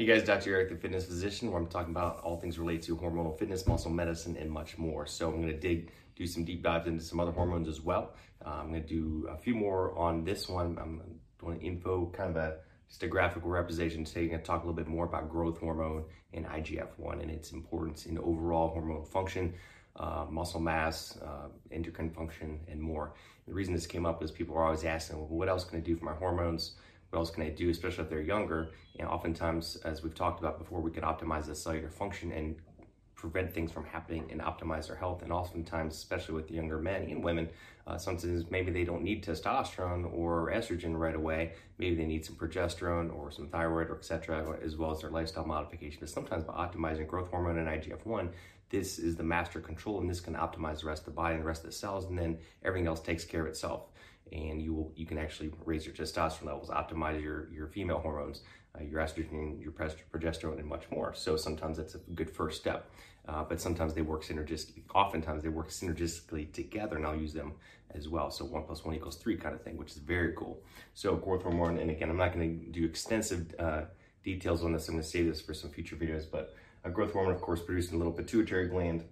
Hey guys, Dr. Eric, the fitness physician, where I'm talking about all things related to hormonal fitness, muscle medicine, and much more. So I'm going to dig, do some deep dives into some other hormones as well. Uh, I'm going to do a few more on this one. I'm doing info, kind of a just a graphical representation. Today, I'm going to talk a little bit more about growth hormone and IGF-1 and its importance in overall hormonal function, uh, muscle mass, uh, endocrine function, and more. The reason this came up is people are always asking, well, what else can I do for my hormones? What else can I do, especially if they're younger? And oftentimes, as we've talked about before, we can optimize the cellular function and prevent things from happening and optimize their health. And oftentimes, especially with younger men and women, uh, sometimes maybe they don't need testosterone or estrogen right away. Maybe they need some progesterone or some thyroid or etc. as well as their lifestyle modification. But sometimes by optimizing growth hormone and IGF-1, this is the master control and this can optimize the rest of the body and the rest of the cells and then everything else takes care of itself and you will you can actually raise your testosterone levels, optimize your your female hormones, uh, your estrogen, your progesterone, and much more. So sometimes that's a good first step, uh, but sometimes they work synergistically. Oftentimes they work synergistically together, and I'll use them as well. So one plus one equals three kind of thing, which is very cool. So growth hormone, and again, I'm not going to do extensive uh, details on this. I'm going to save this for some future videos, but growth hormone, of course, produced in a little pituitary gland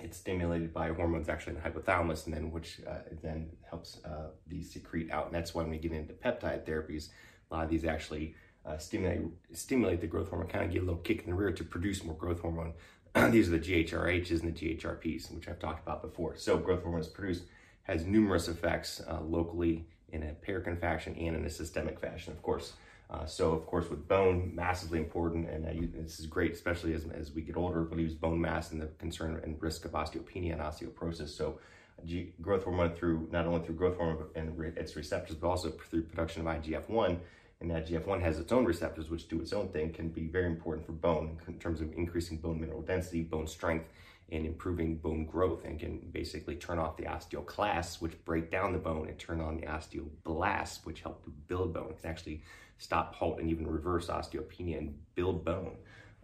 it's stimulated by hormones actually in the hypothalamus, and then which uh, then helps uh, these secrete out. And that's why when we get into peptide therapies, a lot of these actually uh, stimulate stimulate the growth hormone, kind of get a little kick in the rear to produce more growth hormone. these are the GHRHs and the GHRPs, which I've talked about before. So growth hormone is produced has numerous effects uh, locally in a paracrine fashion and in a systemic fashion, of course. Uh, so, of course, with bone, massively important, and uh, this is great, especially as, as we get older, we lose bone mass and the concern and risk of osteopenia and osteoporosis. So, G- growth hormone through not only through growth hormone and re- its receptors, but also through production of IGF 1. And IGF 1 has its own receptors, which do its own thing, can be very important for bone in terms of increasing bone mineral density, bone strength, and improving bone growth and can basically turn off the osteoclasts, which break down the bone, and turn on the osteoblasts, which help to build bone. It can actually stop, halt, and even reverse osteopenia and build bone.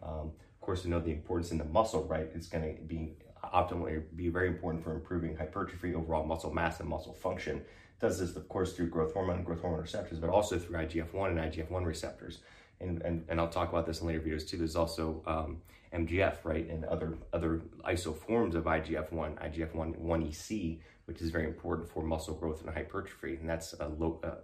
Um, of course, you know the importance in the muscle, right? It's going to be optimally be very important for improving hypertrophy, overall muscle mass, and muscle function. It does this, of course, through growth hormone and growth hormone receptors, but also through IGF-1 and IGF-1 receptors. And, and, and I'll talk about this in later videos too. There's also um, MGF, right, and other other isoforms of IGF-1, IGF-1 1EC, which is very important for muscle growth and hypertrophy, and that's a low, uh,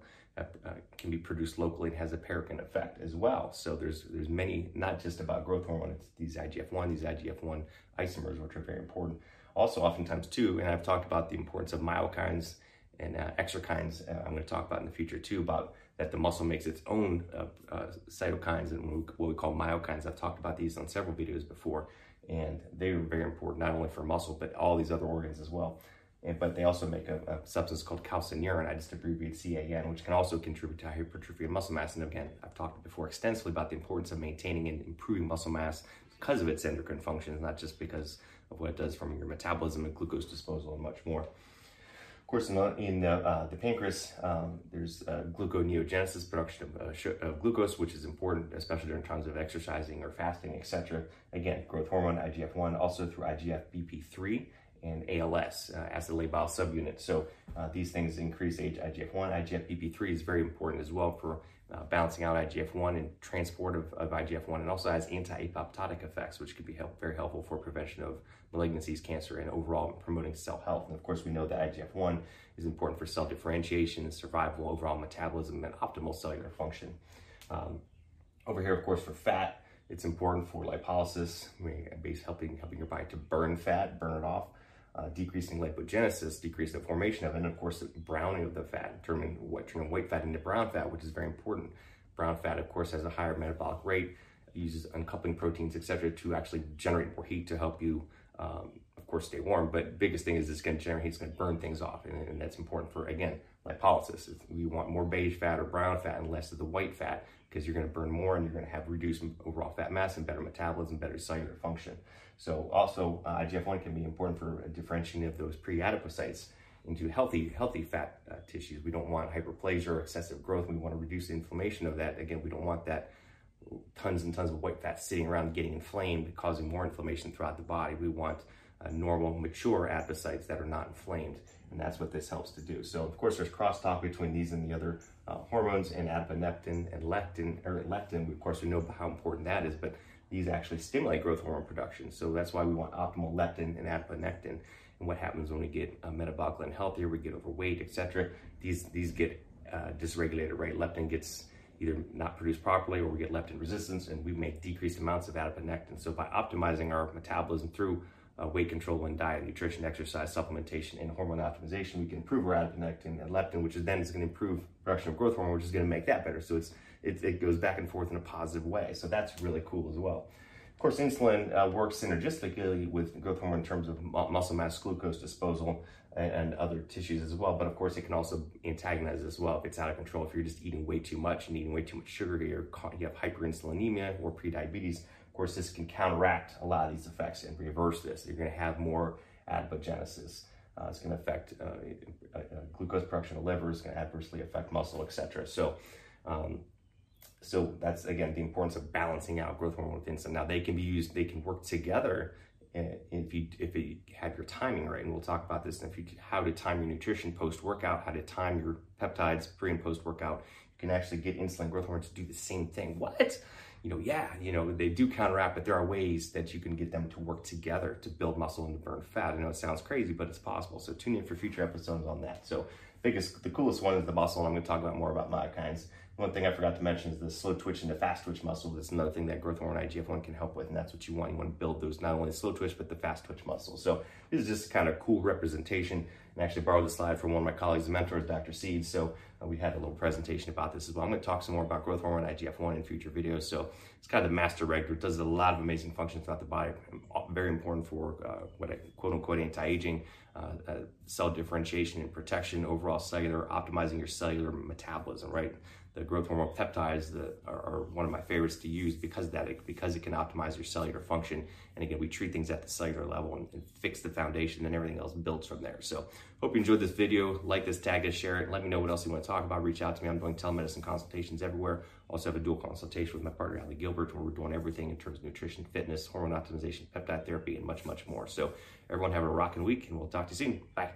uh, can be produced locally and has a paracrine effect as well. So there's there's many, not just about growth hormone, it's these IGF-1, these IGF-1 isomers, which are very important. Also, oftentimes too, and I've talked about the importance of myokines and uh, exerkines. Uh, I'm going to talk about in the future too about that the muscle makes its own uh, uh, cytokines and what we call myokines. I've talked about these on several videos before, and they are very important not only for muscle but all these other organs as well. But they also make a, a, substance called calcineurin, I just abbreviate CAN, which can also contribute to hypertrophy of muscle mass. And again, I've talked before extensively about the importance of maintaining and improving muscle mass because of its endocrine functions, not just because of what it does from your metabolism and glucose disposal and much more Of course, in, in uh, the pancreas, um, there's uh, gluconeogenesis, production of, uh, of, glucose, which is important, especially during times of exercising or fasting, etc. Again, growth hormone, IGF-1, also through IGF-BP3 and ALS, uh, acid labile subunit. So uh, these things increase age IGF-1. IGF-BP3 is very important as well for uh, balancing out IGF-1 and transport of, of IGF-1 and also has anti-apoptotic effects, which could be help, very helpful for prevention of malignancies, cancer, and overall promoting cell health. And of course, we know that IGF-1 is important for cell differentiation, survival, overall metabolism, and optimal cellular function. Um, over here, of course, for fat, it's important for lipolysis, basically helping, helping your body to burn fat, burn it off uh, decreasing lipogenesis, decrease the formation of it, and of course, the browning of the fat, turning, turning white fat into brown fat, which is very important. Brown fat, of course, has a higher metabolic rate, uses uncoupling proteins, etc., to actually generate more heat to help you, um, of course, stay warm. But biggest thing is it's going to generate heat, it's going to burn things off, and, and, that's important for again lipolysis. If We want more beige fat or brown fat and less of the white fat because you're going to burn more and you're going to have reduced overall fat mass and better metabolism, better cellular function. So also uh, IGF-1 can be important for differentiating of those pre-adipocytes into healthy, healthy fat uh, tissues. We don't want hyperplasia or excessive growth. We want to reduce inflammation of that. Again, we don't want that tons and tons of white fat sitting around getting inflamed, causing more inflammation throughout the body. We want uh, normal, mature adipocytes that are not inflamed. And that's what this helps to do. So, of course, there's crosstalk between these and the other uh, hormones and adiponectin and leptin, or leptin. Of course, we know how important that is, but these actually stimulate growth hormone production. So that's why we want optimal leptin and adiponectin. And what happens when we get uh, metabolically unhealthier, we get overweight, etc. These these get uh, dysregulated, right? Leptin gets either not produced properly or we get leptin resistance and we make decreased amounts of adiponectin. So by optimizing our metabolism through uh, weight control and diet, nutrition, exercise, supplementation, and hormone optimization, we can improve our adiponectin and leptin, which is then is going to improve production of growth hormone, which is going to make that better. So it's it, it goes back and forth in a positive way. So that's really cool as well. Of course, insulin uh, works synergistically with growth hormone in terms of muscle mass glucose disposal and, and, other tissues as well. But of course, it can also antagonize as well if it's out of control. If you're just eating way too much and eating way too much sugar, or you have hyperinsulinemia or prediabetes. Of course, this can counteract a lot of these effects and reverse this. You're going to have more adipogenesis. Uh, it's going to affect uh, uh, uh, glucose production of the liver. It's going to adversely affect muscle, etc. So. Um, so that's again the importance of balancing out growth hormone with insulin. Now they can be used, they can work together eh, if you if you have your timing right. And we'll talk about this in a future. How to time your nutrition post workout, how to time your peptides pre and post workout. You can actually get insulin growth hormone to do the same thing. What? You know, yeah, you know, they do counteract, but there are ways that you can get them to work together to build muscle and to burn fat. I know it sounds crazy, but it's possible. So tune in for future episodes on that. So biggest, the coolest one is the muscle, and I'm going to talk about more about myokines. One thing I forgot to mention is the slow twitch and the fast twitch muscle. That's another thing that growth hormone IGF-1 can help with, and that's what you want. You want to build those not only slow twitch but the fast twitch muscles. So this is just kind of cool representation. And actually borrowed the slide from one of my colleagues and mentors, Dr. Seeds. So uh, we had a little presentation about this as well. I'm going to talk some more about growth hormone IGF-1 in future videos. So it's kind of the master regulator. It does a lot of amazing functions throughout the body. Very important for uh, what I quote unquote anti-aging, uh, uh, cell differentiation and protection, overall cellular, optimizing your cellular metabolism, right? The growth hormone peptides that are, one of my favorites to use because that it, because it can optimize your cellular function. And again, we treat things at the cellular level and, and, fix the foundation, and everything else builds from there. So, hope you enjoyed this video. Like this, tag it, share it. Let me know what else you want to talk about. Reach out to me. I'm doing telemedicine consultations everywhere. Also have a dual consultation with my partner Ali Gilbert, where we're doing everything in terms of nutrition, fitness, hormone optimization, peptide therapy, and much, much more. So, everyone have a rocking week, and we'll talk to you soon. Bye.